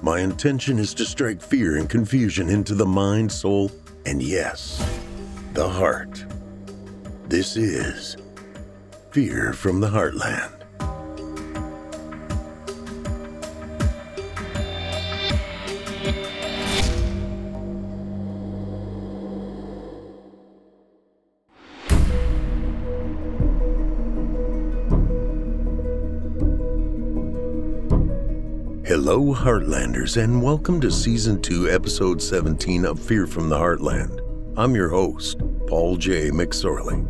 My intention is to strike fear and confusion into the mind, soul, and yes, the heart. This is Fear from the Heartland. Heartlanders, and welcome to Season 2, Episode 17 of Fear from the Heartland. I'm your host, Paul J. McSorley.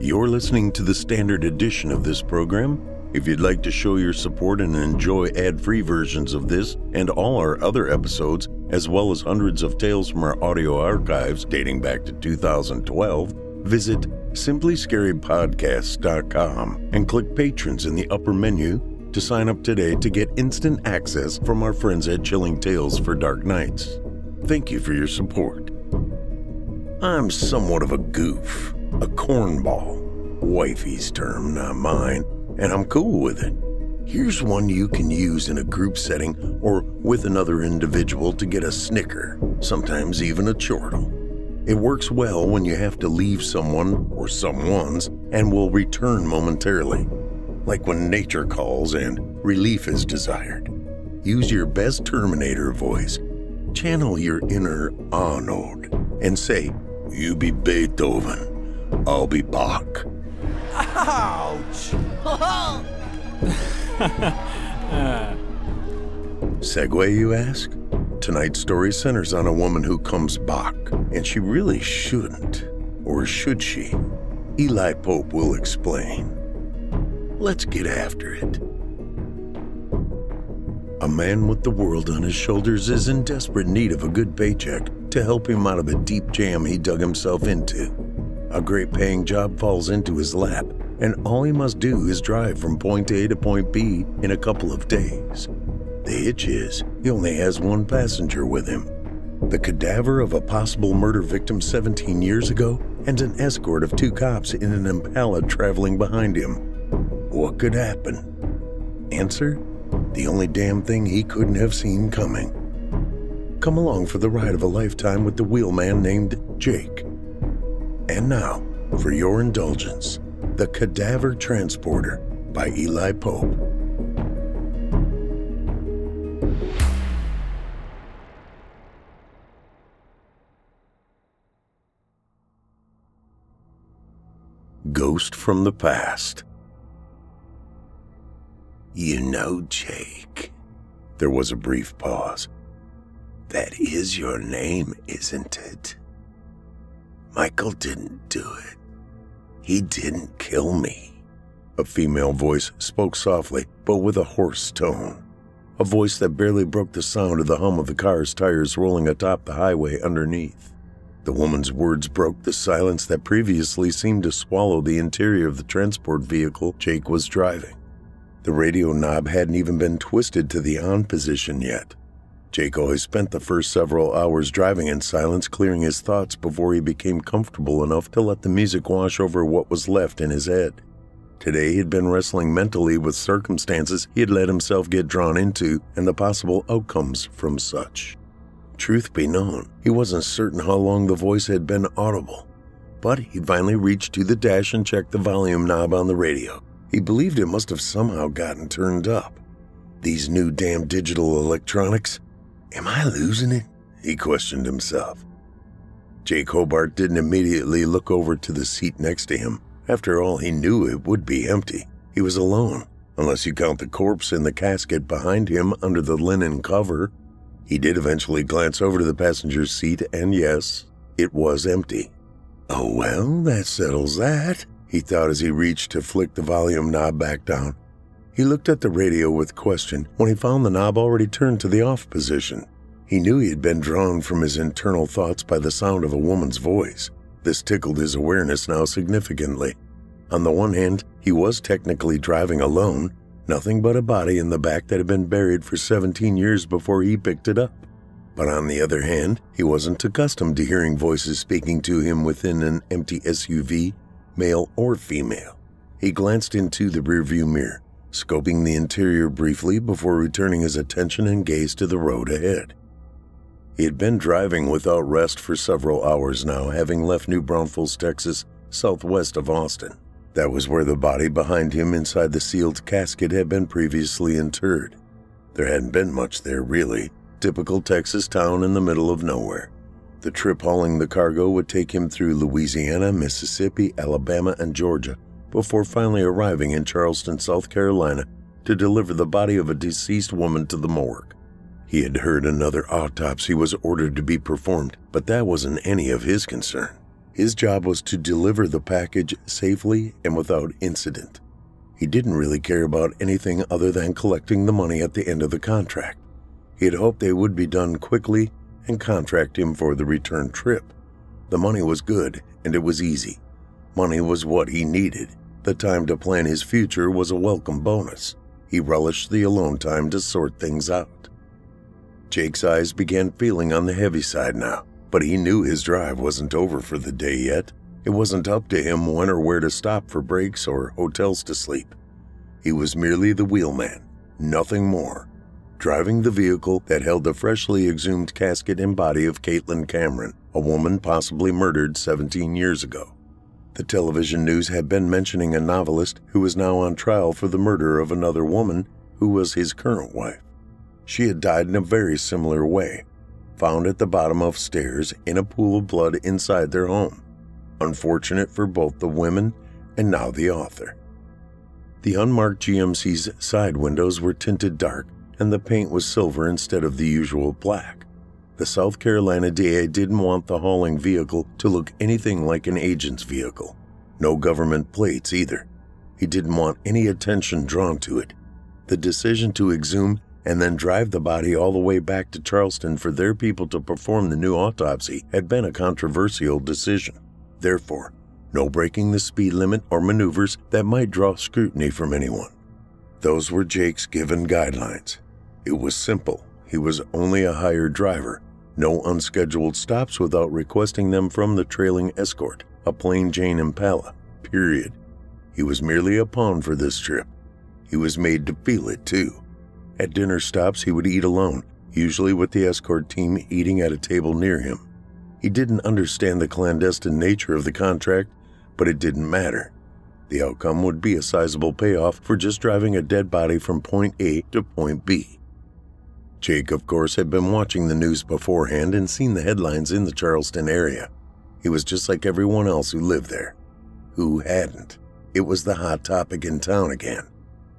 You're listening to the standard edition of this program. If you'd like to show your support and enjoy ad free versions of this and all our other episodes, as well as hundreds of tales from our audio archives dating back to 2012, visit simplyscarypodcast.com and click Patrons in the upper menu to sign up today to get instant access from our friends at Chilling Tales for Dark Nights. Thank you for your support. I'm somewhat of a goof, a cornball, wifey's term, not mine, and I'm cool with it. Here's one you can use in a group setting or with another individual to get a snicker, sometimes even a chortle. It works well when you have to leave someone or someone's and will return momentarily like when nature calls and relief is desired. Use your best Terminator voice. Channel your inner Arnold and say, You be Beethoven, I'll be Bach. Ouch! Segue, you ask? Tonight's story centers on a woman who comes Bach, and she really shouldn't. Or should she? Eli Pope will explain. Let's get after it. A man with the world on his shoulders is in desperate need of a good paycheck to help him out of a deep jam he dug himself into. A great paying job falls into his lap, and all he must do is drive from point A to point B in a couple of days. The hitch is, he only has one passenger with him the cadaver of a possible murder victim 17 years ago, and an escort of two cops in an Impala traveling behind him. What could happen? Answer the only damn thing he couldn't have seen coming. Come along for the ride of a lifetime with the wheelman named Jake. And now, for your indulgence, The Cadaver Transporter by Eli Pope. Ghost from the Past. You know, Jake. There was a brief pause. That is your name, isn't it? Michael didn't do it. He didn't kill me. A female voice spoke softly, but with a hoarse tone. A voice that barely broke the sound of the hum of the car's tires rolling atop the highway underneath. The woman's words broke the silence that previously seemed to swallow the interior of the transport vehicle Jake was driving. The radio knob hadn't even been twisted to the on position yet. Jake always spent the first several hours driving in silence, clearing his thoughts before he became comfortable enough to let the music wash over what was left in his head. Today he'd been wrestling mentally with circumstances he had let himself get drawn into and the possible outcomes from such. Truth be known, he wasn't certain how long the voice had been audible, but he finally reached to the dash and checked the volume knob on the radio. He believed it must have somehow gotten turned up. These new damn digital electronics. Am I losing it? He questioned himself. Jake Hobart didn't immediately look over to the seat next to him. After all, he knew it would be empty. He was alone, unless you count the corpse in the casket behind him under the linen cover. He did eventually glance over to the passenger's seat, and yes, it was empty. Oh, well, that settles that he thought as he reached to flick the volume knob back down. He looked at the radio with question when he found the knob already turned to the off position. He knew he had been drawn from his internal thoughts by the sound of a woman's voice. This tickled his awareness now significantly. On the one hand, he was technically driving alone, nothing but a body in the back that had been buried for 17 years before he picked it up. But on the other hand, he wasn't accustomed to hearing voices speaking to him within an empty SUV, male or female. He glanced into the rearview mirror, scoping the interior briefly before returning his attention and gaze to the road ahead. He had been driving without rest for several hours now, having left New Braunfels, Texas, southwest of Austin. That was where the body behind him inside the sealed casket had been previously interred. There hadn't been much there, really. Typical Texas town in the middle of nowhere. The trip hauling the cargo would take him through Louisiana, Mississippi, Alabama, and Georgia before finally arriving in Charleston, South Carolina to deliver the body of a deceased woman to the morgue. He had heard another autopsy was ordered to be performed, but that wasn't any of his concern. His job was to deliver the package safely and without incident. He didn't really care about anything other than collecting the money at the end of the contract. He had hoped they would be done quickly and contract him for the return trip. The money was good and it was easy. Money was what he needed. The time to plan his future was a welcome bonus. He relished the alone time to sort things out. Jake's eyes began feeling on the heavy side now, but he knew his drive wasn't over for the day yet. It wasn't up to him when or where to stop for breaks or hotels to sleep. He was merely the wheelman, nothing more driving the vehicle that held the freshly exhumed casket and body of Caitlin Cameron, a woman possibly murdered 17 years ago. The television news had been mentioning a novelist who was now on trial for the murder of another woman who was his current wife. She had died in a very similar way, found at the bottom of stairs in a pool of blood inside their home. Unfortunate for both the women and now the author. The unmarked GMC's side windows were tinted dark and the paint was silver instead of the usual black. The South Carolina DA didn't want the hauling vehicle to look anything like an agent's vehicle. No government plates either. He didn't want any attention drawn to it. The decision to exhume and then drive the body all the way back to Charleston for their people to perform the new autopsy had been a controversial decision. Therefore, no breaking the speed limit or maneuvers that might draw scrutiny from anyone. Those were Jake's given guidelines. It was simple. He was only a hired driver, no unscheduled stops without requesting them from the trailing escort, a plain Jane Impala, period. He was merely a pawn for this trip. He was made to feel it, too. At dinner stops, he would eat alone, usually with the escort team eating at a table near him. He didn't understand the clandestine nature of the contract, but it didn't matter. The outcome would be a sizable payoff for just driving a dead body from point A to point B. Jake, of course, had been watching the news beforehand and seen the headlines in the Charleston area. He was just like everyone else who lived there. Who hadn't? It was the hot topic in town again.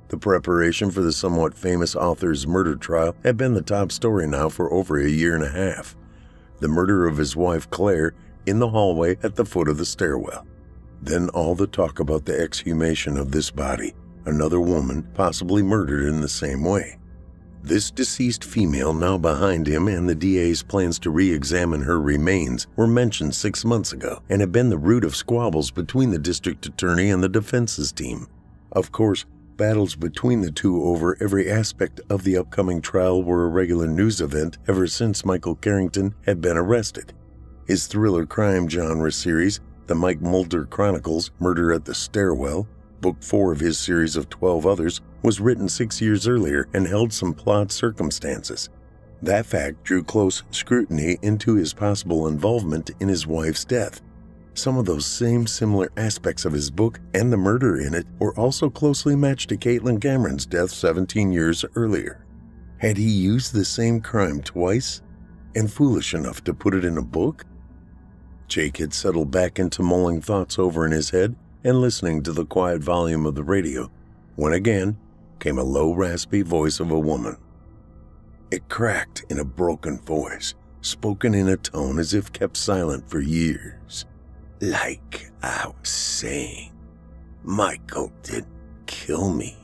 The preparation for the somewhat famous author's murder trial had been the top story now for over a year and a half. The murder of his wife, Claire, in the hallway at the foot of the stairwell. Then all the talk about the exhumation of this body, another woman possibly murdered in the same way. This deceased female now behind him and the DA's plans to re examine her remains were mentioned six months ago and have been the root of squabbles between the district attorney and the defense's team. Of course, battles between the two over every aspect of the upcoming trial were a regular news event ever since Michael Carrington had been arrested. His thriller crime genre series, The Mike Mulder Chronicles Murder at the Stairwell, book four of his series of 12 others, was written six years earlier and held some plot circumstances. That fact drew close scrutiny into his possible involvement in his wife's death. Some of those same similar aspects of his book and the murder in it were also closely matched to Caitlin Cameron's death 17 years earlier. Had he used the same crime twice and foolish enough to put it in a book? Jake had settled back into mulling thoughts over in his head and listening to the quiet volume of the radio when again came a low, raspy voice of a woman. It cracked in a broken voice, spoken in a tone as if kept silent for years. Like I was saying, Michael didn't kill me.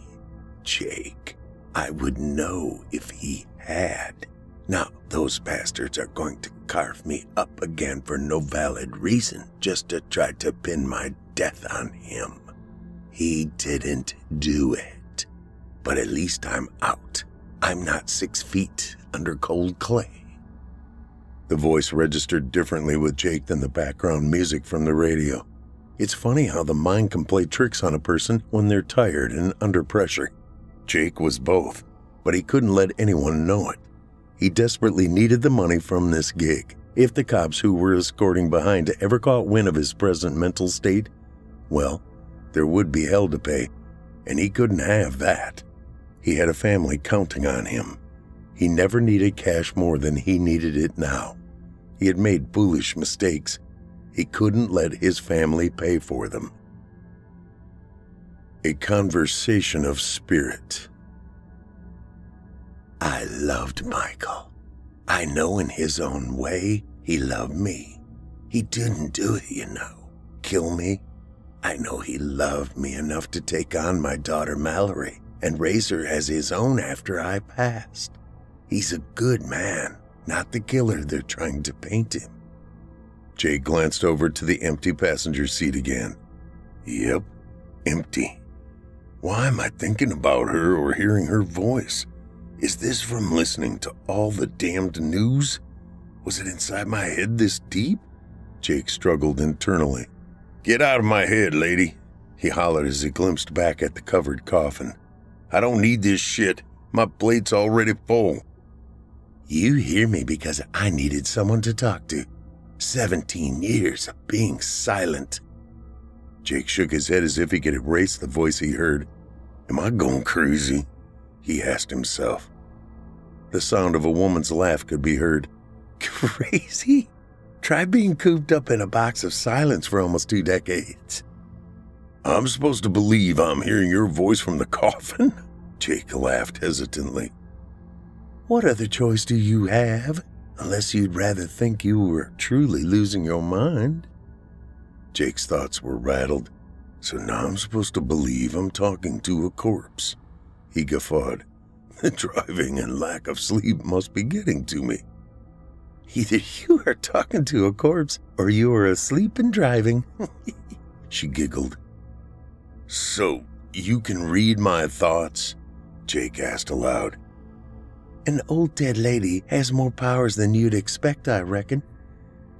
Jake. I would know if he had. Now, those bastards are going to carve me up again for no valid reason, just to try to pin my death on him. He didn't do it. But at least I'm out. I'm not six feet under cold clay. The voice registered differently with Jake than the background music from the radio. It's funny how the mind can play tricks on a person when they're tired and under pressure. Jake was both, but he couldn't let anyone know it. He desperately needed the money from this gig. If the cops who were escorting behind ever caught wind of his present mental state, well, there would be hell to pay, and he couldn't have that. He had a family counting on him. He never needed cash more than he needed it now. He had made foolish mistakes. He couldn't let his family pay for them. A conversation of spirit. I loved Michael. I know in his own way he loved me. He didn't do it, you know. Kill me. I know he loved me enough to take on my daughter Mallory and raise her as his own after I passed. He's a good man, not the killer they're trying to paint him. Jay glanced over to the empty passenger seat again. Yep, empty. Why am I thinking about her or hearing her voice? Is this from listening to all the damned news? Was it inside my head this deep? Jake struggled internally. Get out of my head, lady, he hollered as he glimpsed back at the covered coffin. I don't need this shit. My plate's already full. You hear me because I needed someone to talk to. 17 years of being silent. Jake shook his head as if he could erase the voice he heard. Am I going crazy? He asked himself. The sound of a woman's laugh could be heard. Crazy? Try being cooped up in a box of silence for almost two decades. I'm supposed to believe I'm hearing your voice from the coffin? Jake laughed hesitantly. What other choice do you have? Unless you'd rather think you were truly losing your mind. Jake's thoughts were rattled. So now I'm supposed to believe I'm talking to a corpse. He guffawed. The driving and lack of sleep must be getting to me. Either you are talking to a corpse or you are asleep and driving. she giggled. So, you can read my thoughts? Jake asked aloud. An old dead lady has more powers than you'd expect, I reckon.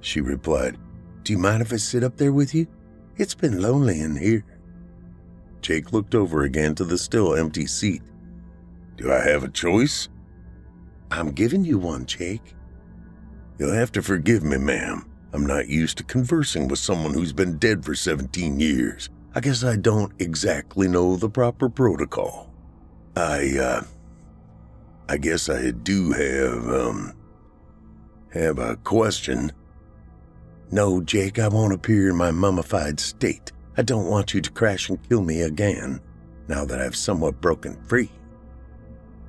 She replied, Do you mind if I sit up there with you? It's been lonely in here. Jake looked over again to the still empty seat. Do I have a choice? I'm giving you one, Jake. You'll have to forgive me, ma'am. I'm not used to conversing with someone who's been dead for 17 years. I guess I don't exactly know the proper protocol. I, uh, I guess I do have, um, have a question. No, Jake, I won't appear in my mummified state. I don't want you to crash and kill me again, now that I've somewhat broken free.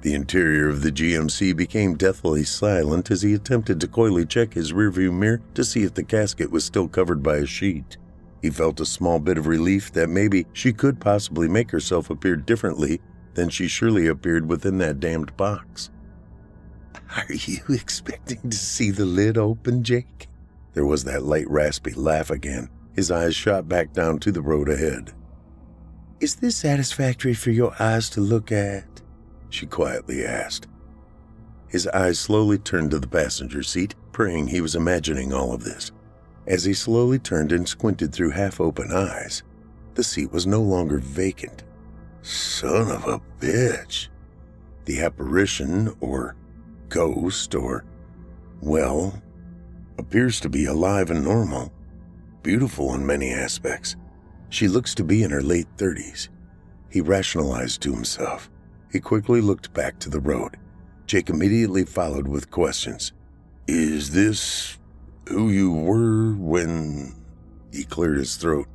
The interior of the GMC became deathly silent as he attempted to coyly check his rearview mirror to see if the casket was still covered by a sheet. He felt a small bit of relief that maybe she could possibly make herself appear differently than she surely appeared within that damned box. Are you expecting to see the lid open, Jake? There was that light, raspy laugh again. His eyes shot back down to the road ahead. Is this satisfactory for your eyes to look at? She quietly asked. His eyes slowly turned to the passenger seat, praying he was imagining all of this. As he slowly turned and squinted through half open eyes, the seat was no longer vacant. Son of a bitch. The apparition, or ghost, or, well, appears to be alive and normal, beautiful in many aspects. She looks to be in her late 30s. He rationalized to himself. He quickly looked back to the road. Jake immediately followed with questions. Is this who you were when. He cleared his throat.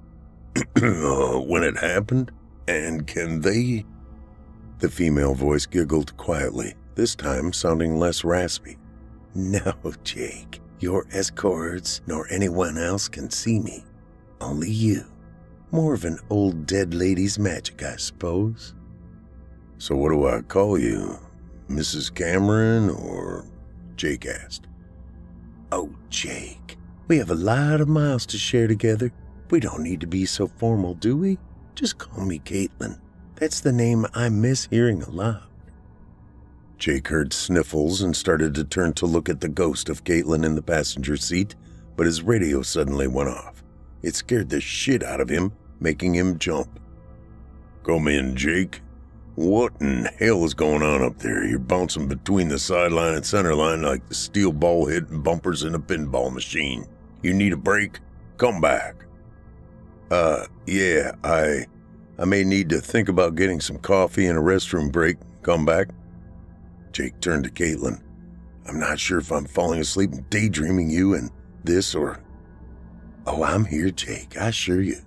uh, when it happened? And can they? The female voice giggled quietly, this time sounding less raspy. No, Jake. Your escorts nor anyone else can see me. Only you. More of an old dead lady's magic, I suppose. So, what do I call you? Mrs. Cameron or Jake asked. Oh, Jake, we have a lot of miles to share together. We don't need to be so formal, do we? Just call me Caitlin. That's the name I miss hearing a lot. Jake heard sniffles and started to turn to look at the ghost of Caitlin in the passenger seat, but his radio suddenly went off. It scared the shit out of him, making him jump. Come in, Jake. What in hell is going on up there? You're bouncing between the sideline and center line like the steel ball hitting bumpers in a pinball machine. You need a break? Come back. Uh, yeah, I. I may need to think about getting some coffee and a restroom break. Come back. Jake turned to Caitlin. I'm not sure if I'm falling asleep and daydreaming you and this or. Oh, I'm here, Jake, I assure you.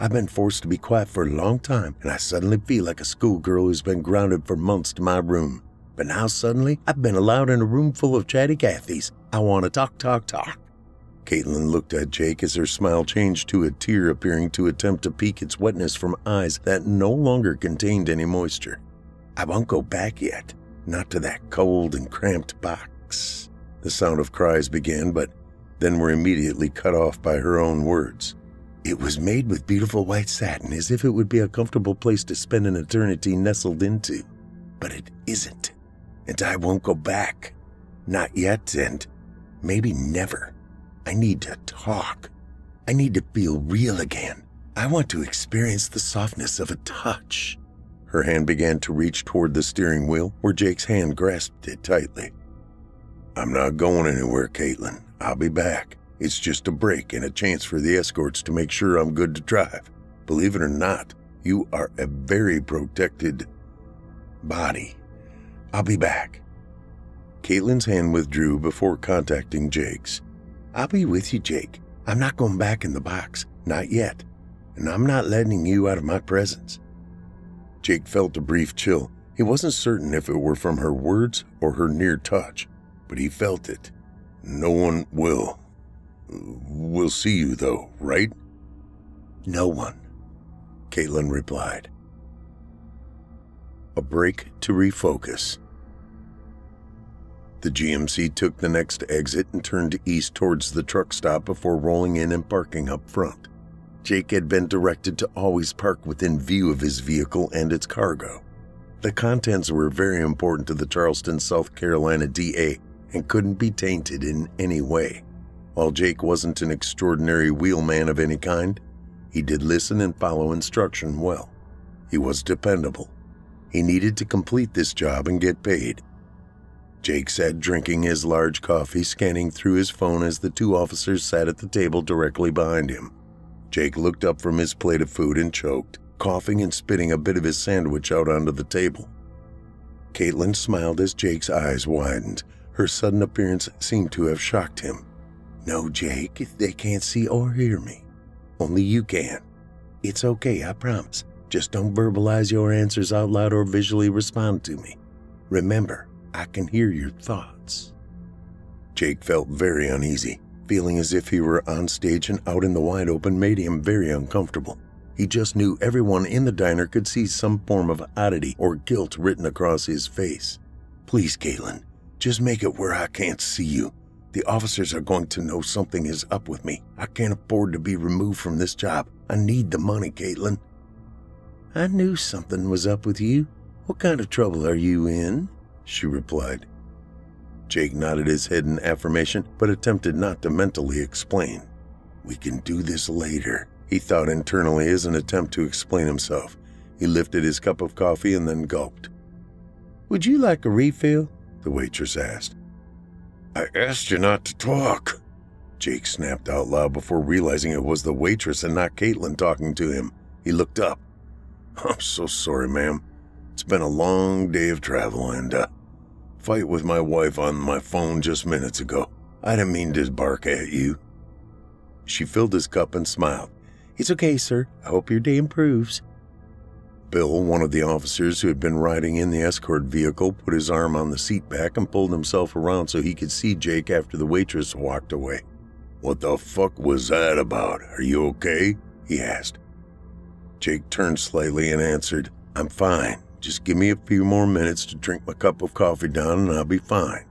I've been forced to be quiet for a long time, and I suddenly feel like a schoolgirl who's been grounded for months to my room. But now suddenly, I've been allowed in a room full of chatty Cathy's. I want to talk, talk, talk. Caitlin looked at Jake as her smile changed to a tear appearing to attempt to peek its wetness from eyes that no longer contained any moisture. I won't go back yet, not to that cold and cramped box. The sound of cries began, but then were immediately cut off by her own words. It was made with beautiful white satin as if it would be a comfortable place to spend an eternity nestled into. But it isn't. And I won't go back. Not yet, and maybe never. I need to talk. I need to feel real again. I want to experience the softness of a touch. Her hand began to reach toward the steering wheel, where Jake's hand grasped it tightly. I'm not going anywhere, Caitlin. I'll be back. It's just a break and a chance for the escorts to make sure I'm good to drive. Believe it or not, you are a very protected body. I'll be back. Caitlin's hand withdrew before contacting Jake's. I'll be with you, Jake. I'm not going back in the box, not yet, and I'm not letting you out of my presence. Jake felt a brief chill. He wasn't certain if it were from her words or her near touch, but he felt it. No one will. We'll see you, though, right? No one, Caitlin replied. A break to refocus. The GMC took the next exit and turned east towards the truck stop before rolling in and parking up front. Jake had been directed to always park within view of his vehicle and its cargo. The contents were very important to the Charleston, South Carolina DA and couldn't be tainted in any way. While Jake wasn't an extraordinary wheelman of any kind, he did listen and follow instruction well. He was dependable. He needed to complete this job and get paid. Jake sat drinking his large coffee, scanning through his phone as the two officers sat at the table directly behind him. Jake looked up from his plate of food and choked, coughing and spitting a bit of his sandwich out onto the table. Caitlin smiled as Jake's eyes widened. Her sudden appearance seemed to have shocked him. No, Jake, they can't see or hear me. Only you can. It's okay, I promise. Just don't verbalize your answers out loud or visually respond to me. Remember, I can hear your thoughts. Jake felt very uneasy. Feeling as if he were on stage and out in the wide open made him very uncomfortable. He just knew everyone in the diner could see some form of oddity or guilt written across his face. Please, Caitlin, just make it where I can't see you. The officers are going to know something is up with me. I can't afford to be removed from this job. I need the money, Caitlin. I knew something was up with you. What kind of trouble are you in? She replied. Jake nodded his head in affirmation, but attempted not to mentally explain. We can do this later, he thought internally as an attempt to explain himself. He lifted his cup of coffee and then gulped. Would you like a refill? The waitress asked. I asked you not to talk. Jake snapped out loud before realizing it was the waitress and not Caitlin talking to him. He looked up. I'm so sorry, ma'am. It's been a long day of travel and, uh, fight with my wife on my phone just minutes ago. I didn't mean to bark at you. She filled his cup and smiled. It's okay, sir. I hope your day improves. Bill, one of the officers who had been riding in the escort vehicle, put his arm on the seat back and pulled himself around so he could see Jake after the waitress walked away. What the fuck was that about? Are you okay? he asked. Jake turned slightly and answered, I'm fine. Just give me a few more minutes to drink my cup of coffee down and I'll be fine.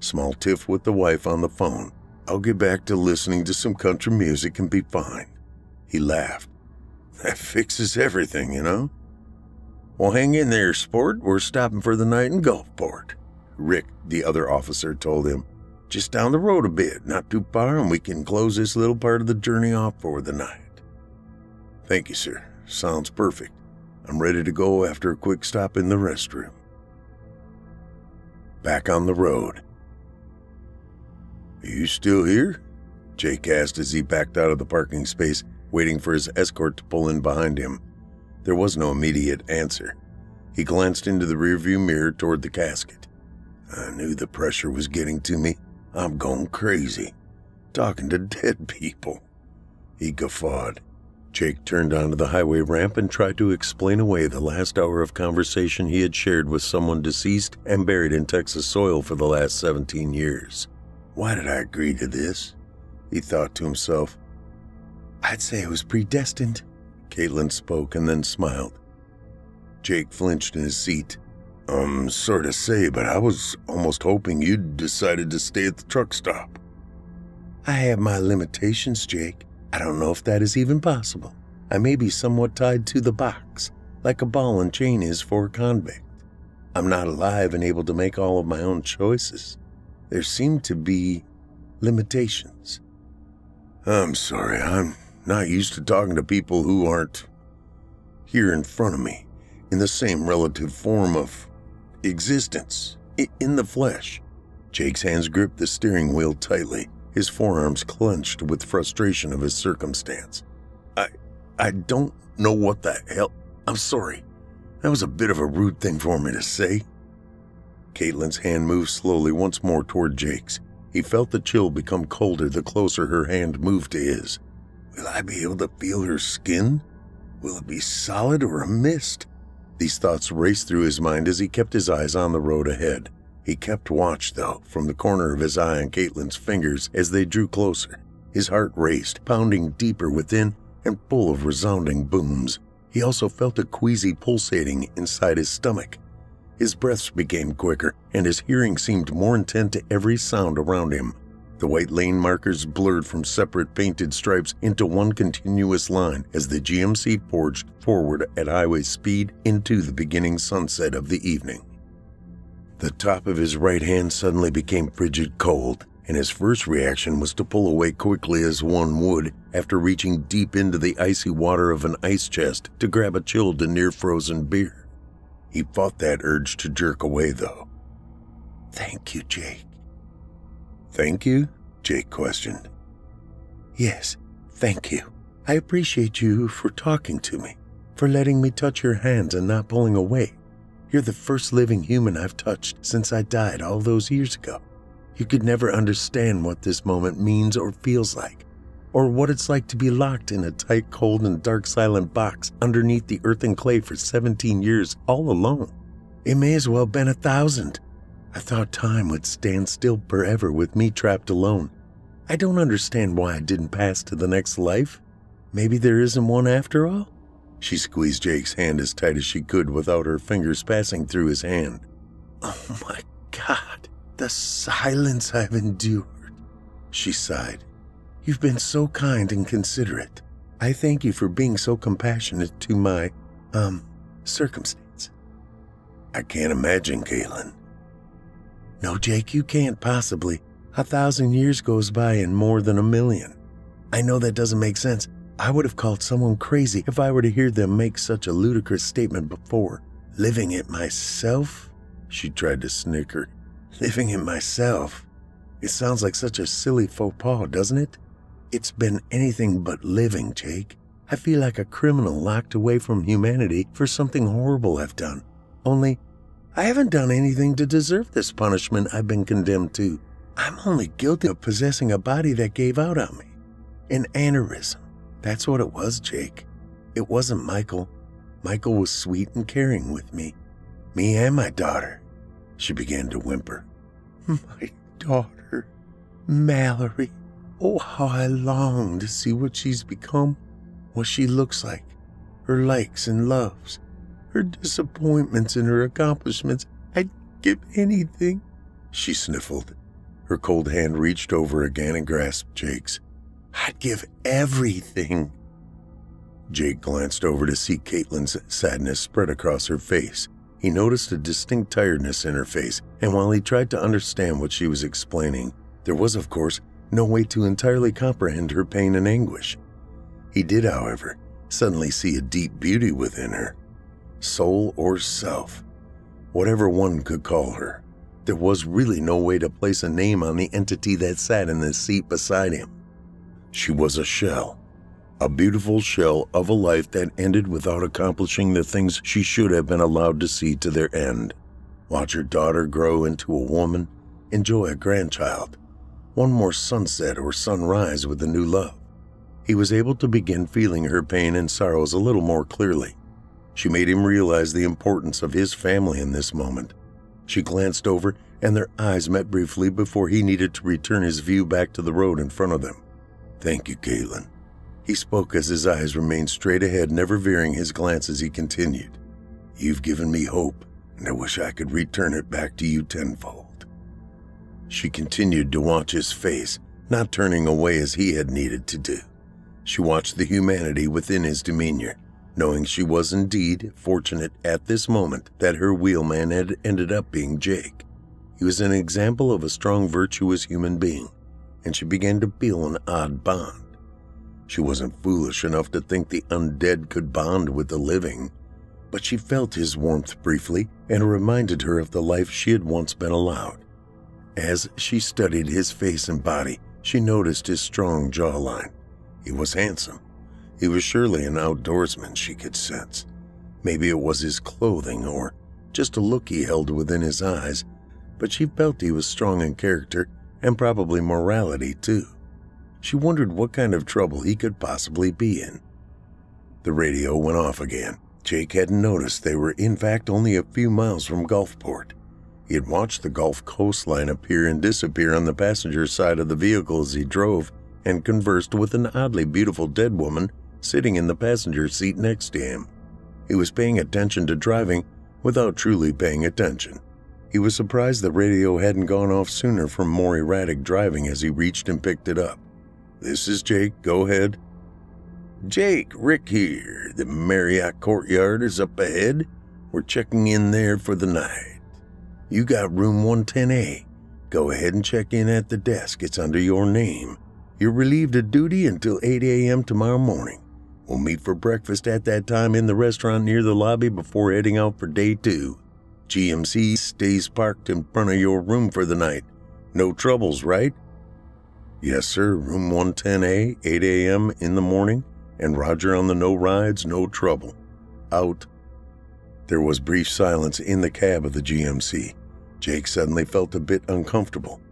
Small tiff with the wife on the phone. I'll get back to listening to some country music and be fine. He laughed. That fixes everything, you know? Well, hang in there, sport. We're stopping for the night in Gulfport. Rick, the other officer, told him. Just down the road a bit, not too far, and we can close this little part of the journey off for the night. Thank you, sir. Sounds perfect. I'm ready to go after a quick stop in the restroom. Back on the road. Are you still here? Jake asked as he backed out of the parking space, waiting for his escort to pull in behind him. There was no immediate answer. He glanced into the rearview mirror toward the casket. I knew the pressure was getting to me. I'm going crazy. Talking to dead people. He guffawed. Jake turned onto the highway ramp and tried to explain away the last hour of conversation he had shared with someone deceased and buried in Texas soil for the last 17 years. Why did I agree to this? He thought to himself. I'd say it was predestined. Caitlin spoke and then smiled. Jake flinched in his seat. Um, sort of say, but I was almost hoping you'd decided to stay at the truck stop. I have my limitations, Jake. I don't know if that is even possible. I may be somewhat tied to the box, like a ball and chain is for a convict. I'm not alive and able to make all of my own choices. There seem to be limitations. I'm sorry, I'm not used to talking to people who aren't here in front of me, in the same relative form of existence, in the flesh. Jake's hands gripped the steering wheel tightly his forearms clenched with frustration of his circumstance. I I don't know what the hell. I'm sorry. That was a bit of a rude thing for me to say. Caitlin's hand moved slowly once more toward Jake's. He felt the chill become colder the closer her hand moved to his. Will I be able to feel her skin? Will it be solid or a mist? These thoughts raced through his mind as he kept his eyes on the road ahead. He kept watch, though, from the corner of his eye on Caitlin's fingers as they drew closer. His heart raced, pounding deeper within and full of resounding booms. He also felt a queasy pulsating inside his stomach. His breaths became quicker, and his hearing seemed more intent to every sound around him. The white lane markers blurred from separate painted stripes into one continuous line as the GMC forged forward at highway speed into the beginning sunset of the evening. The top of his right hand suddenly became frigid cold, and his first reaction was to pull away quickly as one would after reaching deep into the icy water of an ice chest to grab a chilled and near frozen beer. He fought that urge to jerk away, though. Thank you, Jake. Thank you? Jake questioned. Yes, thank you. I appreciate you for talking to me, for letting me touch your hands and not pulling away. You're the first living human I've touched since I died all those years ago. You could never understand what this moment means or feels like, or what it's like to be locked in a tight, cold, and dark, silent box underneath the earth and clay for 17 years all alone. It may as well have been a thousand. I thought time would stand still forever with me trapped alone. I don't understand why I didn't pass to the next life. Maybe there isn't one after all? She squeezed Jake's hand as tight as she could without her fingers passing through his hand. Oh my God, the silence I've endured. She sighed. You've been so kind and considerate. I thank you for being so compassionate to my, um, circumstance. I can't imagine, Caitlin. No, Jake, you can't possibly. A thousand years goes by in more than a million. I know that doesn't make sense, I would have called someone crazy if I were to hear them make such a ludicrous statement before. Living it myself? She tried to snicker. Living it myself? It sounds like such a silly faux pas, doesn't it? It's been anything but living, Jake. I feel like a criminal locked away from humanity for something horrible I've done. Only, I haven't done anything to deserve this punishment I've been condemned to. I'm only guilty of possessing a body that gave out on me. An aneurysm. That's what it was, Jake. It wasn't Michael. Michael was sweet and caring with me. Me and my daughter. She began to whimper. My daughter, Mallory. Oh, how I long to see what she's become, what she looks like, her likes and loves, her disappointments and her accomplishments. I'd give anything. She sniffled. Her cold hand reached over again and grasped Jake's. I'd give everything. Jake glanced over to see Caitlin's sadness spread across her face. He noticed a distinct tiredness in her face, and while he tried to understand what she was explaining, there was, of course, no way to entirely comprehend her pain and anguish. He did, however, suddenly see a deep beauty within her. Soul or self, whatever one could call her, there was really no way to place a name on the entity that sat in the seat beside him. She was a shell, a beautiful shell of a life that ended without accomplishing the things she should have been allowed to see to their end. Watch her daughter grow into a woman, enjoy a grandchild, one more sunset or sunrise with a new love. He was able to begin feeling her pain and sorrows a little more clearly. She made him realize the importance of his family in this moment. She glanced over, and their eyes met briefly before he needed to return his view back to the road in front of them. Thank you, Caitlin. He spoke as his eyes remained straight ahead, never veering his glance as he continued. You've given me hope, and I wish I could return it back to you tenfold. She continued to watch his face, not turning away as he had needed to do. She watched the humanity within his demeanor, knowing she was indeed fortunate at this moment that her wheelman had ended up being Jake. He was an example of a strong, virtuous human being, and she began to feel an odd bond. She wasn't foolish enough to think the undead could bond with the living, but she felt his warmth briefly and reminded her of the life she had once been allowed. As she studied his face and body, she noticed his strong jawline. He was handsome. He was surely an outdoorsman, she could sense. Maybe it was his clothing or just a look he held within his eyes, but she felt he was strong in character and probably morality too. She wondered what kind of trouble he could possibly be in. The radio went off again. Jake hadn't noticed they were, in fact, only a few miles from Gulfport. He had watched the Gulf coastline appear and disappear on the passenger side of the vehicle as he drove and conversed with an oddly beautiful dead woman sitting in the passenger seat next to him. He was paying attention to driving without truly paying attention. He was surprised the radio hadn't gone off sooner from more erratic driving as he reached and picked it up. This is Jake. Go ahead. Jake, Rick here. The Marriott Courtyard is up ahead. We're checking in there for the night. You got room 110A. Go ahead and check in at the desk. It's under your name. You're relieved of duty until 8 a.m. tomorrow morning. We'll meet for breakfast at that time in the restaurant near the lobby before heading out for day two. GMC stays parked in front of your room for the night. No troubles, right? Yes, sir. Room 110A, 8 a.m. in the morning, and Roger on the no rides, no trouble. Out. There was brief silence in the cab of the GMC. Jake suddenly felt a bit uncomfortable.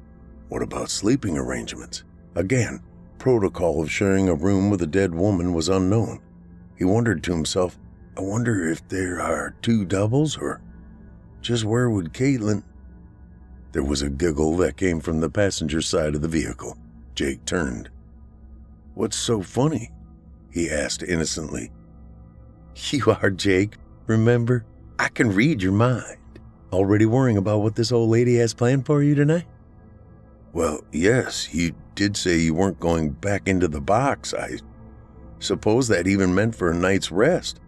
What about sleeping arrangements? Again, protocol of sharing a room with a dead woman was unknown. He wondered to himself, I wonder if there are two doubles or just where would Caitlin? There was a giggle that came from the passenger side of the vehicle. Jake turned. What's so funny? he asked innocently. You are Jake, remember? I can read your mind. Already worrying about what this old lady has planned for you tonight? Well, yes, you did say you weren't going back into the box. I suppose that even meant for a night's rest.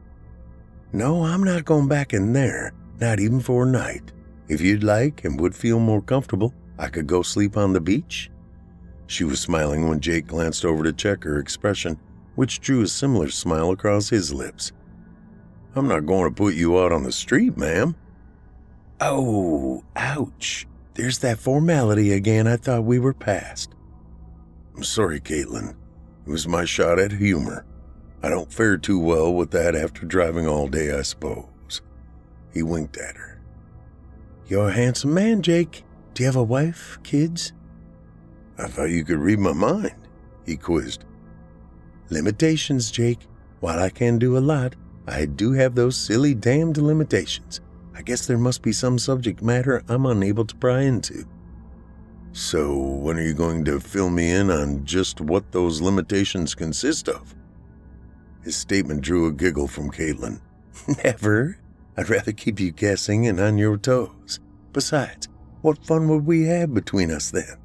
No, I'm not going back in there, not even for a night. If you'd like and would feel more comfortable, I could go sleep on the beach. She was smiling when Jake glanced over to check her expression, which drew a similar smile across his lips. I'm not going to put you out on the street, ma'am. Oh, ouch. There's that formality again I thought we were past. I'm sorry, Caitlin. It was my shot at humor. I don't fare too well with that after driving all day, I suppose. He winked at her. You're a handsome man, Jake. Do you have a wife, kids? I thought you could read my mind, he quizzed. Limitations, Jake. While I can do a lot, I do have those silly damned limitations. I guess there must be some subject matter I'm unable to pry into. So, when are you going to fill me in on just what those limitations consist of? His statement drew a giggle from Caitlin. Never. I'd rather keep you guessing and on your toes. Besides, what fun would we have between us then?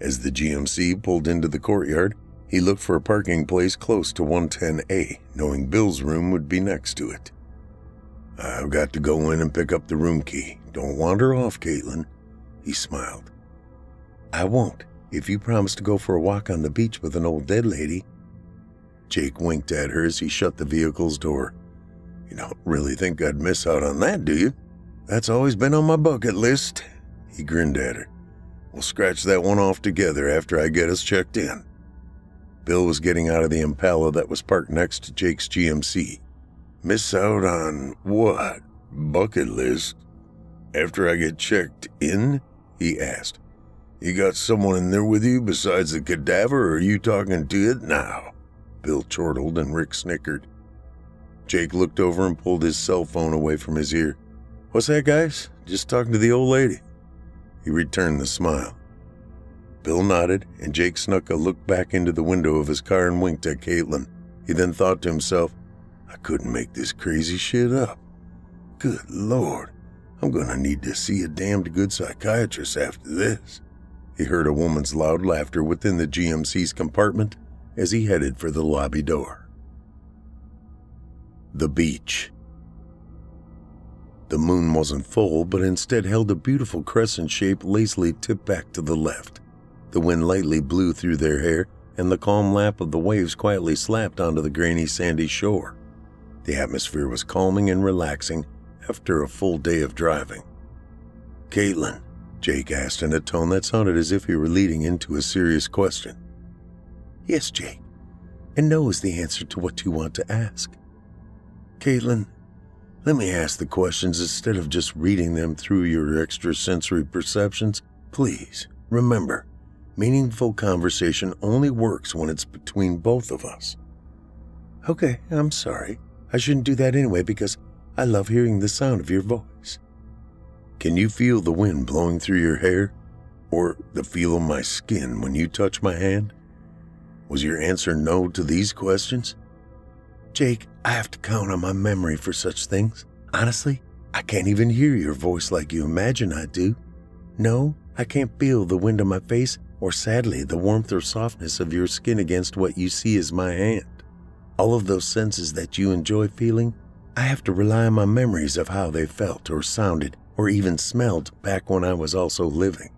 As the GMC pulled into the courtyard, he looked for a parking place close to 110A, knowing Bill's room would be next to it. I've got to go in and pick up the room key. Don't wander off, Caitlin. He smiled. I won't, if you promise to go for a walk on the beach with an old dead lady. Jake winked at her as he shut the vehicle's door. You don't really think I'd miss out on that, do you? That's always been on my bucket list. He grinned at her. We'll scratch that one off together after I get us checked in. Bill was getting out of the Impala that was parked next to Jake's GMC. Miss out on what? Bucket list? After I get checked in? He asked. You got someone in there with you besides the cadaver, or are you talking to it now? Bill chortled and Rick snickered. Jake looked over and pulled his cell phone away from his ear. What's that, guys? Just talking to the old lady. He returned the smile. Bill nodded, and Jake snuck a look back into the window of his car and winked at Caitlin. He then thought to himself, I couldn't make this crazy shit up. Good lord, I'm gonna need to see a damned good psychiatrist after this. He heard a woman's loud laughter within the GMC's compartment as he headed for the lobby door. The beach. The moon wasn't full, but instead held a beautiful crescent shape lazily tipped back to the left. The wind lightly blew through their hair, and the calm lap of the waves quietly slapped onto the grainy sandy shore. The atmosphere was calming and relaxing after a full day of driving. Caitlin, Jake asked in a tone that sounded as if he were leading into a serious question. Yes, Jake. And no is the answer to what you want to ask. Caitlin, let me ask the questions instead of just reading them through your extrasensory perceptions. Please, remember, meaningful conversation only works when it's between both of us. Okay, I'm sorry. I shouldn't do that anyway because I love hearing the sound of your voice. Can you feel the wind blowing through your hair? Or the feel of my skin when you touch my hand? Was your answer no to these questions? Jake, I have to count on my memory for such things. Honestly, I can't even hear your voice like you imagine I do. No, I can't feel the wind on my face or sadly the warmth or softness of your skin against what you see as my hand all of those senses that you enjoy feeling, I have to rely on my memories of how they felt or sounded or even smelled back when I was also living.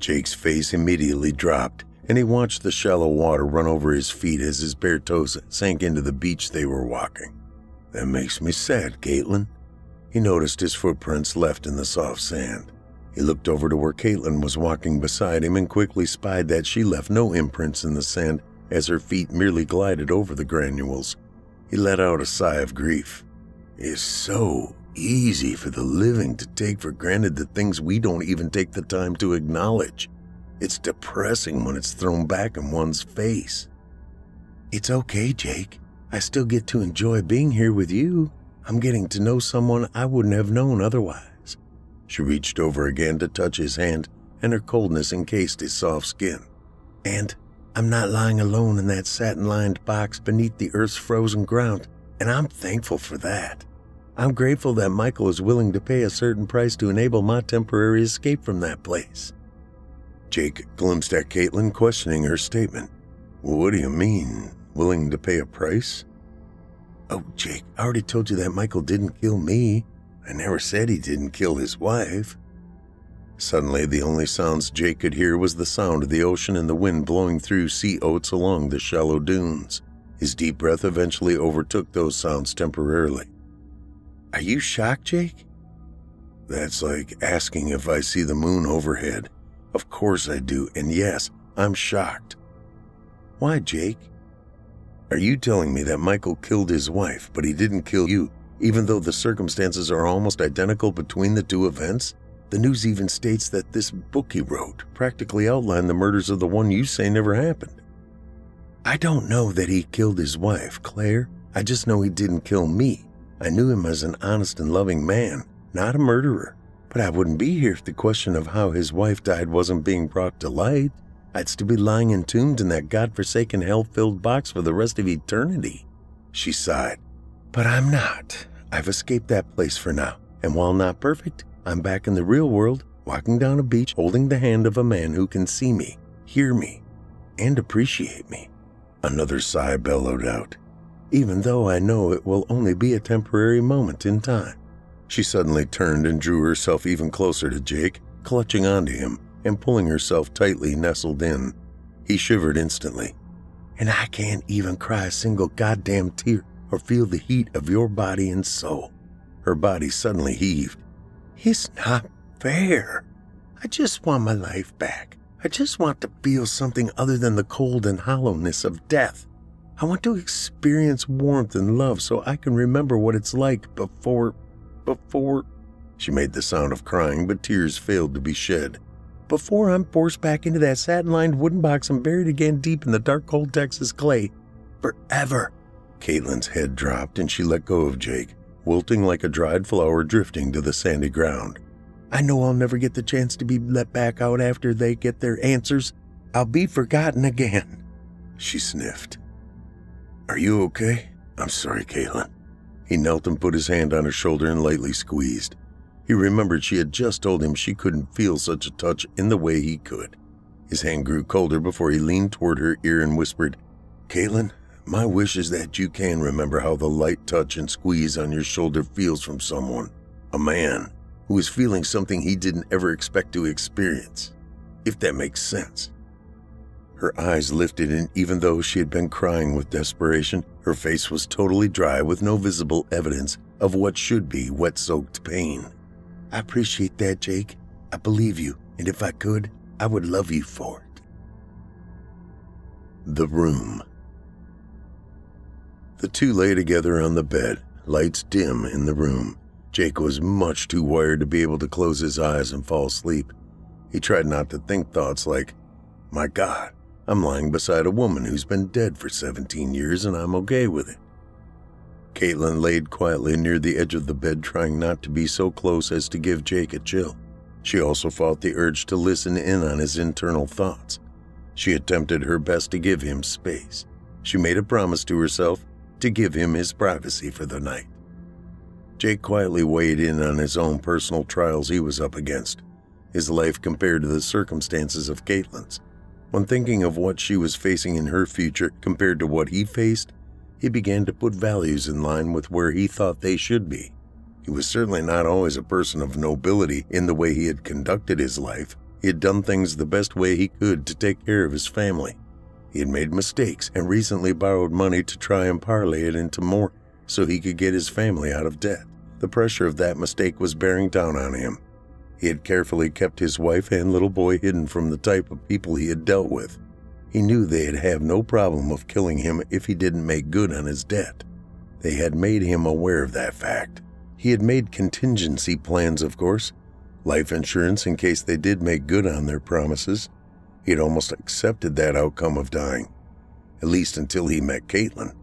Jake's face immediately dropped, and he watched the shallow water run over his feet as his bare toes sank into the beach they were walking. That makes me sad, Caitlin. He noticed his footprints left in the soft sand. He looked over to where Caitlin was walking beside him and quickly spied that she left no imprints in the sand as her feet merely glided over the granules. He let out a sigh of grief. It's so easy for the living to take for granted the things we don't even take the time to acknowledge. It's depressing when it's thrown back in one's face. It's okay, Jake. I still get to enjoy being here with you. I'm getting to know someone I wouldn't have known otherwise. She reached over again to touch his hand, and her coldness encased his soft skin. And I'm not lying alone in that satin lined box beneath the Earth's frozen ground, and I'm thankful for that. I'm grateful that Michael is willing to pay a certain price to enable my temporary escape from that place. Jake glimpsed at Caitlin, questioning her statement. What do you mean, willing to pay a price? Oh, Jake, I already told you that Michael didn't kill me. I never said he didn't kill his wife. Suddenly, the only sounds Jake could hear was the sound of the ocean and the wind blowing through sea oats along the shallow dunes. His deep breath eventually overtook those sounds temporarily. Are you shocked, Jake? That's like asking if I see the moon overhead. Of course I do, and yes, I'm shocked. Why, Jake? Are you telling me that Michael killed his wife, but he didn't kill you, even though the circumstances are almost identical between the two events? The news even states that this book he wrote practically outlined the murders of the one you say never happened. I don't know that he killed his wife, Claire. I just know he didn't kill me. I knew him as an honest and loving man, not a murderer. But I wouldn't be here if the question of how his wife died wasn't being brought to light. I'd still be lying entombed in that god-forsaken hell-filled box for the rest of eternity. She sighed. But I'm not. I've escaped that place for now, and while not perfect, I'm back in the real world, walking down a beach holding the hand of a man who can see me, hear me, and appreciate me. Another sigh bellowed out, even though I know it will only be a temporary moment in time. She suddenly turned and drew herself even closer to Jake, clutching onto him and pulling herself tightly nestled in. He shivered instantly. And I can't even cry a single goddamn tear or feel the heat of your body and soul. Her body suddenly heaved. It's not fair. I just want my life back. I just want to feel something other than the cold and hollowness of death. I want to experience warmth and love so I can remember what it's like before. before. She made the sound of crying, but tears failed to be shed. Before I'm forced back into that satin lined wooden box and buried again deep in the dark, cold Texas clay. Forever. Caitlin's head dropped and she let go of Jake, wilting like a dried flower drifting to the sandy ground. I know I'll never get the chance to be let back out after they get their answers. I'll be forgotten again. She sniffed. Are you okay? I'm sorry, Caitlin. He knelt and put his hand on her shoulder and lightly squeezed. He remembered she had just told him she couldn't feel such a touch in the way he could. His hand grew colder before he leaned toward her ear and whispered, Caitlin, my wish is that you can remember how the light touch and squeeze on your shoulder feels from someone, a man, who is feeling something he didn't ever expect to experience, if that makes sense. Her eyes lifted, and even though she had been crying with desperation, her face was totally dry with no visible evidence of what should be wet soaked pain. I appreciate that, Jake. I believe you, and if I could, I would love you for it. The room. The two lay together on the bed, lights dim in the room. Jake was much too wired to be able to close his eyes and fall asleep. He tried not to think thoughts like, My God, I'm lying beside a woman who's been dead for 17 years and I'm okay with it. Caitlin laid quietly near the edge of the bed, trying not to be so close as to give Jake a chill. She also fought the urge to listen in on his internal thoughts. She attempted her best to give him space. She made a promise to herself to give him his privacy for the night. Jake quietly weighed in on his own personal trials he was up against, his life compared to the circumstances of Caitlin's. When thinking of what she was facing in her future compared to what he faced, he began to put values in line with where he thought they should be. He was certainly not always a person of nobility in the way he had conducted his life. He had done things the best way he could to take care of his family. He had made mistakes and recently borrowed money to try and parlay it into more so he could get his family out of debt. The pressure of that mistake was bearing down on him. He had carefully kept his wife and little boy hidden from the type of people he had dealt with. He knew they'd have no problem of killing him if he didn't make good on his debt. They had made him aware of that fact. He had made contingency plans, of course, life insurance in case they did make good on their promises, he had almost accepted that outcome of dying, at least until he met Caitlin.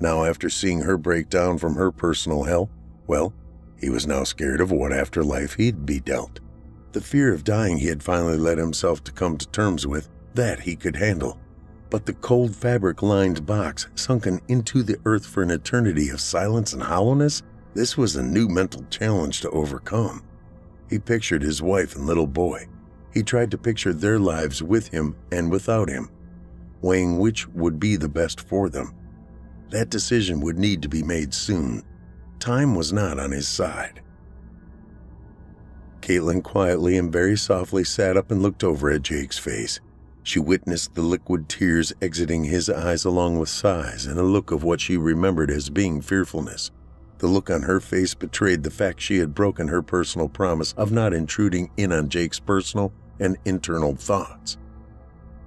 Now, after seeing her break down from her personal hell, well, he was now scared of what afterlife he'd be dealt. The fear of dying he had finally led himself to come to terms with, that he could handle. But the cold fabric lined box, sunken into the earth for an eternity of silence and hollowness, this was a new mental challenge to overcome. He pictured his wife and little boy, he tried to picture their lives with him and without him, weighing which would be the best for them. That decision would need to be made soon. Time was not on his side. Caitlin quietly and very softly sat up and looked over at Jake's face. She witnessed the liquid tears exiting his eyes along with sighs and a look of what she remembered as being fearfulness. The look on her face betrayed the fact she had broken her personal promise of not intruding in on Jake's personal and internal thoughts.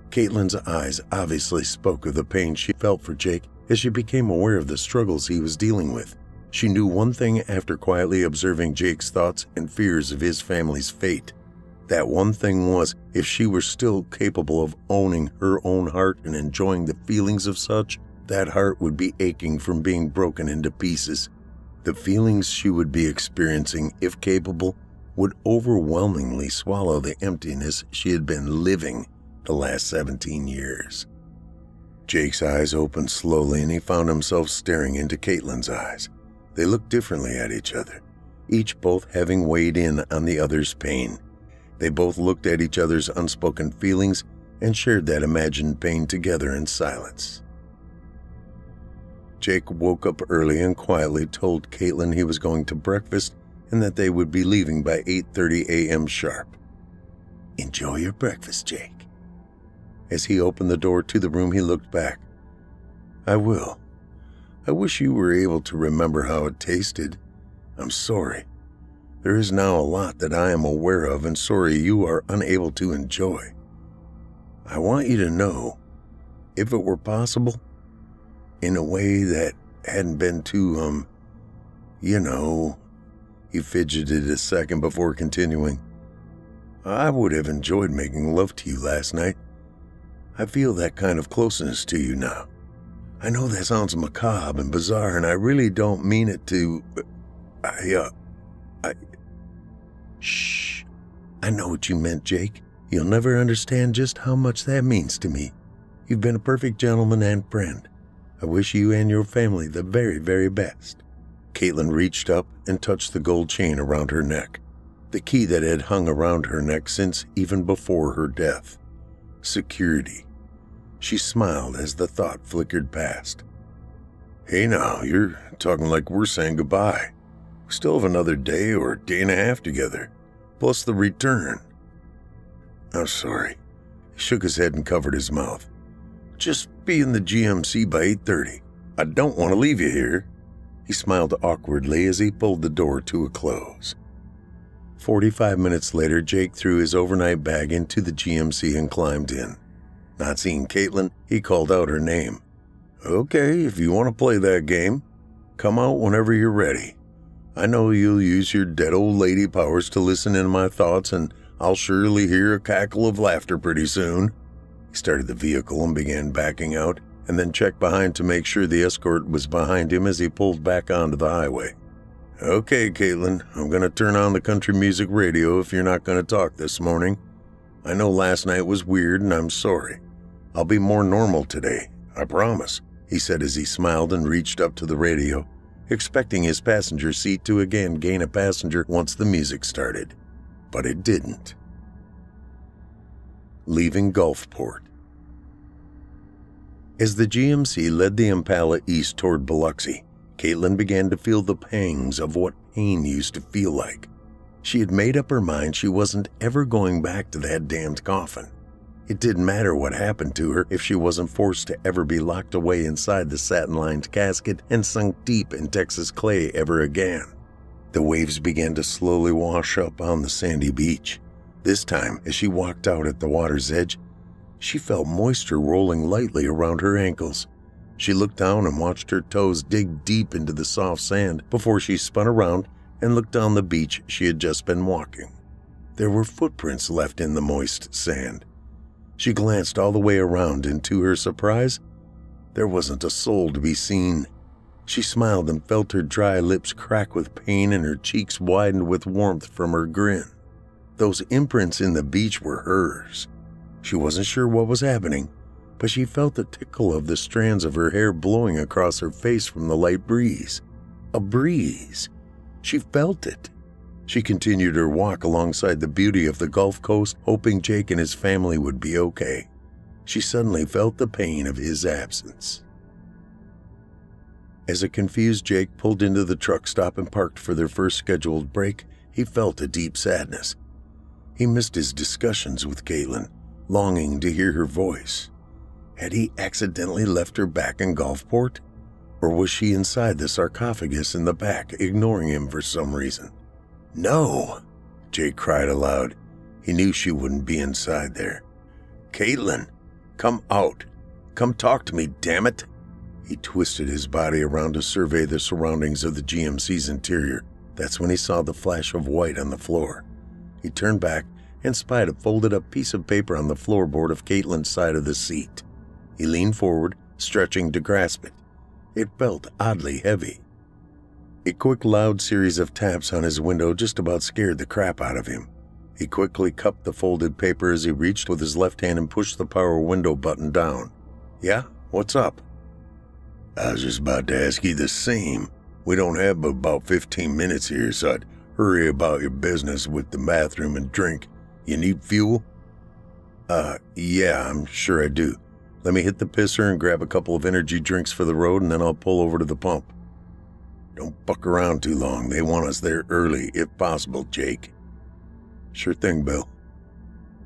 Caitlin's eyes obviously spoke of the pain she felt for Jake as she became aware of the struggles he was dealing with. She knew one thing after quietly observing Jake's thoughts and fears of his family's fate. That one thing was if she were still capable of owning her own heart and enjoying the feelings of such, that heart would be aching from being broken into pieces. The feelings she would be experiencing, if capable, would overwhelmingly swallow the emptiness she had been living the last 17 years. Jake's eyes opened slowly and he found himself staring into Caitlin's eyes. They looked differently at each other, each both having weighed in on the other's pain. They both looked at each other's unspoken feelings and shared that imagined pain together in silence. Jake woke up early and quietly told Caitlin he was going to breakfast and that they would be leaving by 8:30 a.m. sharp. Enjoy your breakfast, Jake. As he opened the door to the room, he looked back. I will. I wish you were able to remember how it tasted. I'm sorry. There is now a lot that I am aware of and sorry you are unable to enjoy. I want you to know, if it were possible, in a way that hadn't been too, um, you know, he fidgeted a second before continuing. I would have enjoyed making love to you last night. I feel that kind of closeness to you now. I know that sounds macabre and bizarre, and I really don't mean it to. I, uh. I. Shh. I know what you meant, Jake. You'll never understand just how much that means to me. You've been a perfect gentleman and friend. I wish you and your family the very, very best. Caitlin reached up and touched the gold chain around her neck, the key that had hung around her neck since even before her death. Security. She smiled as the thought flickered past. Hey now, you're talking like we're saying goodbye. We still have another day or day and a half together, plus the return. I'm sorry. He shook his head and covered his mouth. Just be in the GMC by 8:30. I don't want to leave you here. He smiled awkwardly as he pulled the door to a close. 45 minutes later, Jake threw his overnight bag into the GMC and climbed in. Not seeing Caitlin, he called out her name. Okay, if you want to play that game, come out whenever you're ready. I know you'll use your dead old lady powers to listen in my thoughts, and I'll surely hear a cackle of laughter pretty soon. He started the vehicle and began backing out, and then checked behind to make sure the escort was behind him as he pulled back onto the highway. Okay, Caitlin, I'm going to turn on the country music radio if you're not going to talk this morning. I know last night was weird and I'm sorry. I'll be more normal today, I promise, he said as he smiled and reached up to the radio, expecting his passenger seat to again gain a passenger once the music started. But it didn't. Leaving Gulfport. As the GMC led the Impala east toward Biloxi, Caitlin began to feel the pangs of what pain used to feel like. She had made up her mind she wasn't ever going back to that damned coffin. It didn't matter what happened to her if she wasn't forced to ever be locked away inside the satin lined casket and sunk deep in Texas clay ever again. The waves began to slowly wash up on the sandy beach. This time, as she walked out at the water's edge, she felt moisture rolling lightly around her ankles. She looked down and watched her toes dig deep into the soft sand before she spun around and looked down the beach she had just been walking. There were footprints left in the moist sand. She glanced all the way around, and to her surprise, there wasn't a soul to be seen. She smiled and felt her dry lips crack with pain and her cheeks widened with warmth from her grin. Those imprints in the beach were hers. She wasn't sure what was happening, but she felt the tickle of the strands of her hair blowing across her face from the light breeze. A breeze. She felt it. She continued her walk alongside the beauty of the Gulf Coast, hoping Jake and his family would be okay. She suddenly felt the pain of his absence. As a confused Jake pulled into the truck stop and parked for their first scheduled break, he felt a deep sadness. He missed his discussions with Caitlin, longing to hear her voice. Had he accidentally left her back in Gulfport? Or was she inside the sarcophagus in the back, ignoring him for some reason? No, Jake cried aloud. He knew she wouldn't be inside there. Caitlin, come out. Come talk to me, damn it. He twisted his body around to survey the surroundings of the GMC's interior. That's when he saw the flash of white on the floor. He turned back and spied a folded up piece of paper on the floorboard of Caitlin's side of the seat. He leaned forward, stretching to grasp it. It felt oddly heavy. A quick, loud series of taps on his window just about scared the crap out of him. He quickly cupped the folded paper as he reached with his left hand and pushed the power window button down. Yeah? What's up? I was just about to ask you the same. We don't have but about 15 minutes here, so I'd hurry about your business with the bathroom and drink. You need fuel? Uh, yeah, I'm sure I do. Let me hit the pisser and grab a couple of energy drinks for the road, and then I'll pull over to the pump. Don't buck around too long. They want us there early, if possible, Jake. Sure thing, Bill.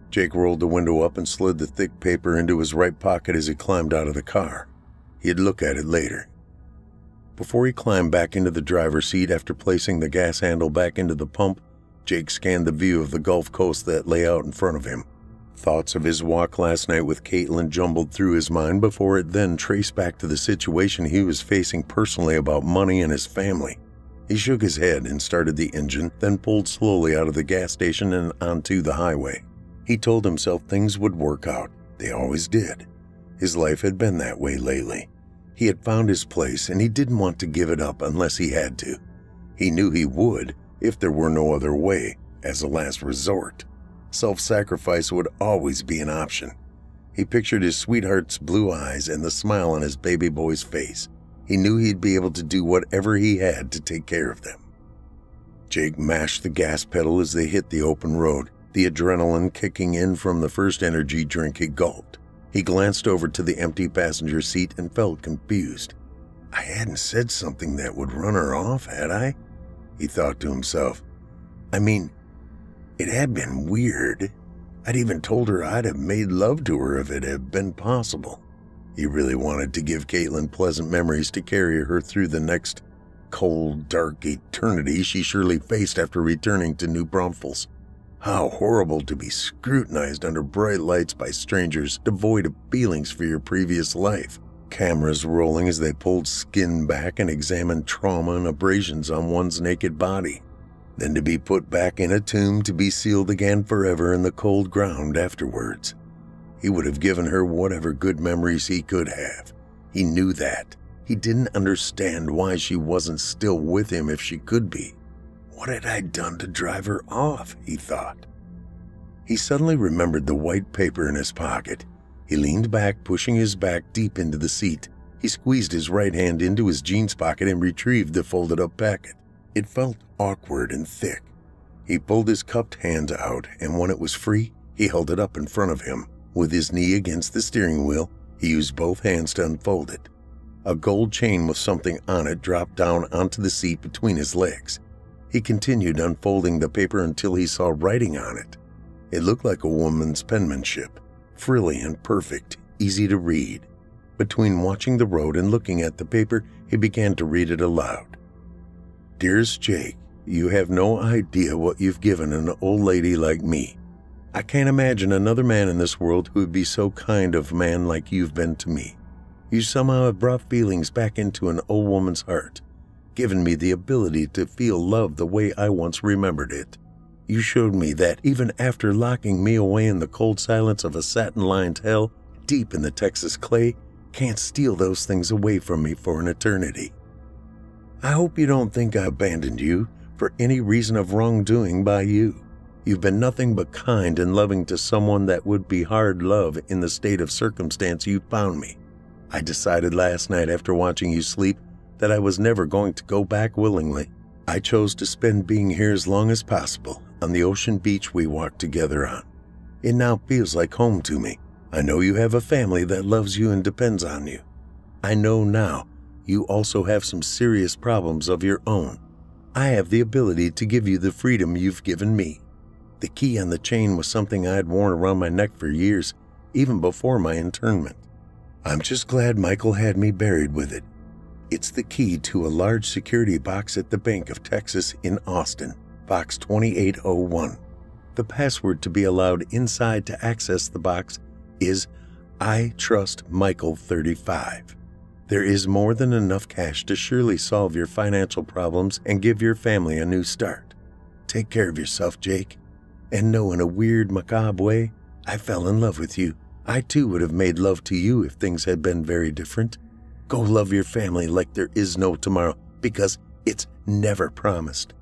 Jake rolled the window up and slid the thick paper into his right pocket as he climbed out of the car. He'd look at it later. Before he climbed back into the driver's seat after placing the gas handle back into the pump, Jake scanned the view of the Gulf Coast that lay out in front of him. Thoughts of his walk last night with Caitlin jumbled through his mind before it then traced back to the situation he was facing personally about money and his family. He shook his head and started the engine, then pulled slowly out of the gas station and onto the highway. He told himself things would work out. They always did. His life had been that way lately. He had found his place and he didn't want to give it up unless he had to. He knew he would if there were no other way, as a last resort self sacrifice would always be an option. He pictured his sweetheart's blue eyes and the smile on his baby boy's face. He knew he'd be able to do whatever he had to take care of them. Jake mashed the gas pedal as they hit the open road, the adrenaline kicking in from the first energy drink he gulped. He glanced over to the empty passenger seat and felt confused. I hadn't said something that would run her off, had I? He thought to himself. I mean, it had been weird. I'd even told her I'd have made love to her if it had been possible. He really wanted to give Caitlin pleasant memories to carry her through the next cold, dark eternity she surely faced after returning to New Braunfels. How horrible to be scrutinized under bright lights by strangers devoid of feelings for your previous life. Cameras rolling as they pulled skin back and examined trauma and abrasions on one's naked body then to be put back in a tomb to be sealed again forever in the cold ground afterwards. He would have given her whatever good memories he could have. He knew that. He didn't understand why she wasn't still with him if she could be. What had I done to drive her off? he thought. He suddenly remembered the white paper in his pocket. He leaned back, pushing his back deep into the seat. He squeezed his right hand into his jeans pocket and retrieved the folded up packet. It felt awkward and thick. He pulled his cupped hand out, and when it was free, he held it up in front of him. With his knee against the steering wheel, he used both hands to unfold it. A gold chain with something on it dropped down onto the seat between his legs. He continued unfolding the paper until he saw writing on it. It looked like a woman's penmanship, frilly and perfect, easy to read. Between watching the road and looking at the paper, he began to read it aloud. Dearest Jake, you have no idea what you've given an old lady like me. I can't imagine another man in this world who would be so kind of a man like you've been to me. You somehow have brought feelings back into an old woman's heart, given me the ability to feel love the way I once remembered it. You showed me that even after locking me away in the cold silence of a satin lined hell deep in the Texas clay, can't steal those things away from me for an eternity. I hope you don't think I abandoned you for any reason of wrongdoing by you. You've been nothing but kind and loving to someone that would be hard love in the state of circumstance you found me. I decided last night after watching you sleep that I was never going to go back willingly. I chose to spend being here as long as possible on the ocean beach we walked together on. It now feels like home to me. I know you have a family that loves you and depends on you. I know now you also have some serious problems of your own. I have the ability to give you the freedom you've given me. The key on the chain was something I had worn around my neck for years, even before my internment. I'm just glad Michael had me buried with it. It's the key to a large security box at the Bank of Texas in Austin, box 2801. The password to be allowed inside to access the box is I trust Michael 35. There is more than enough cash to surely solve your financial problems and give your family a new start. Take care of yourself, Jake. And know in a weird, macabre way, I fell in love with you. I too would have made love to you if things had been very different. Go love your family like there is no tomorrow because it's never promised.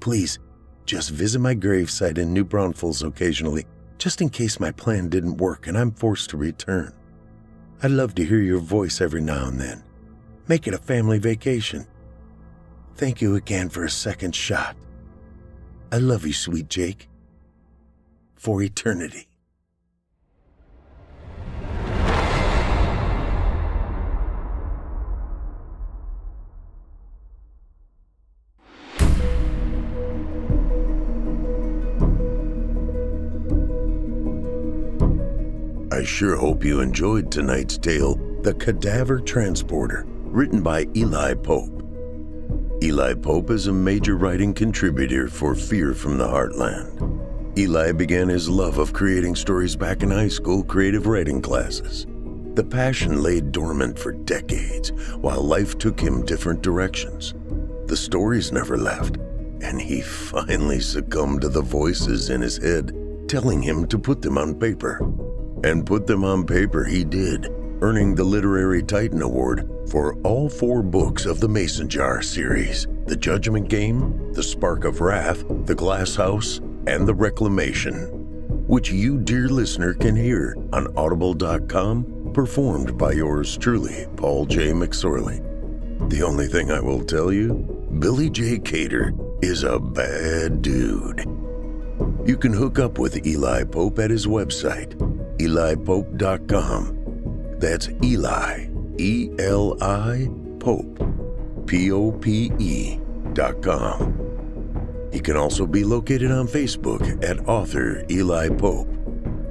Please, just visit my gravesite in New Braunfels occasionally, just in case my plan didn't work and I'm forced to return. I'd love to hear your voice every now and then. Make it a family vacation. thank you again for a second shot. I love you, sweet Jake. For eternity. I sure hope you enjoyed tonight's tale, The Cadaver Transporter, written by Eli Pope. Eli Pope is a major writing contributor for Fear from the Heartland. Eli began his love of creating stories back in high school creative writing classes. The passion lay dormant for decades while life took him different directions. The stories never left, and he finally succumbed to the voices in his head telling him to put them on paper. And put them on paper he did, earning the Literary Titan Award for all four books of the Mason Jar series The Judgment Game, The Spark of Wrath, The Glass House, and The Reclamation, which you, dear listener, can hear on audible.com, performed by yours truly, Paul J. McSorley. The only thing I will tell you Billy J. Cater is a bad dude. You can hook up with Eli Pope at his website, elipope.com. That's Eli, E L I Pope, P O P E.com. He can also be located on Facebook at author Eli Pope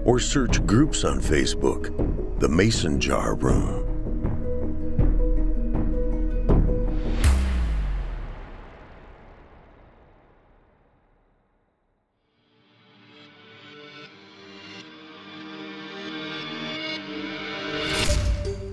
or search groups on Facebook, The Mason Jar Room.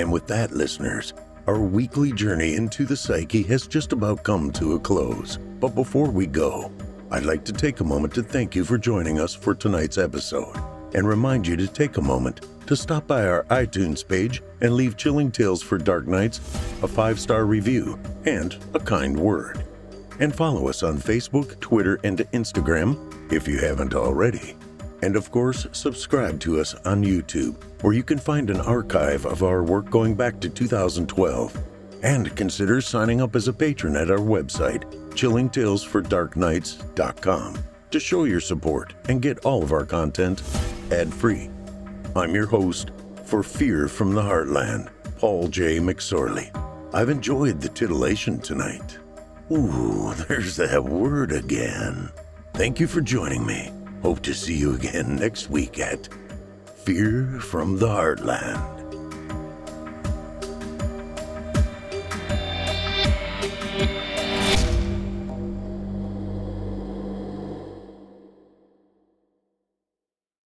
And with that, listeners, our weekly journey into the psyche has just about come to a close. But before we go, I'd like to take a moment to thank you for joining us for tonight's episode and remind you to take a moment to stop by our iTunes page and leave Chilling Tales for Dark Nights a five star review and a kind word. And follow us on Facebook, Twitter, and Instagram if you haven't already. And of course, subscribe to us on YouTube, where you can find an archive of our work going back to 2012. And consider signing up as a patron at our website, chillingtalesfordarknights.com, to show your support and get all of our content ad free. I'm your host for Fear from the Heartland, Paul J. McSorley. I've enjoyed the titillation tonight. Ooh, there's that word again. Thank you for joining me. Hope to see you again next week at Fear from the Heartland.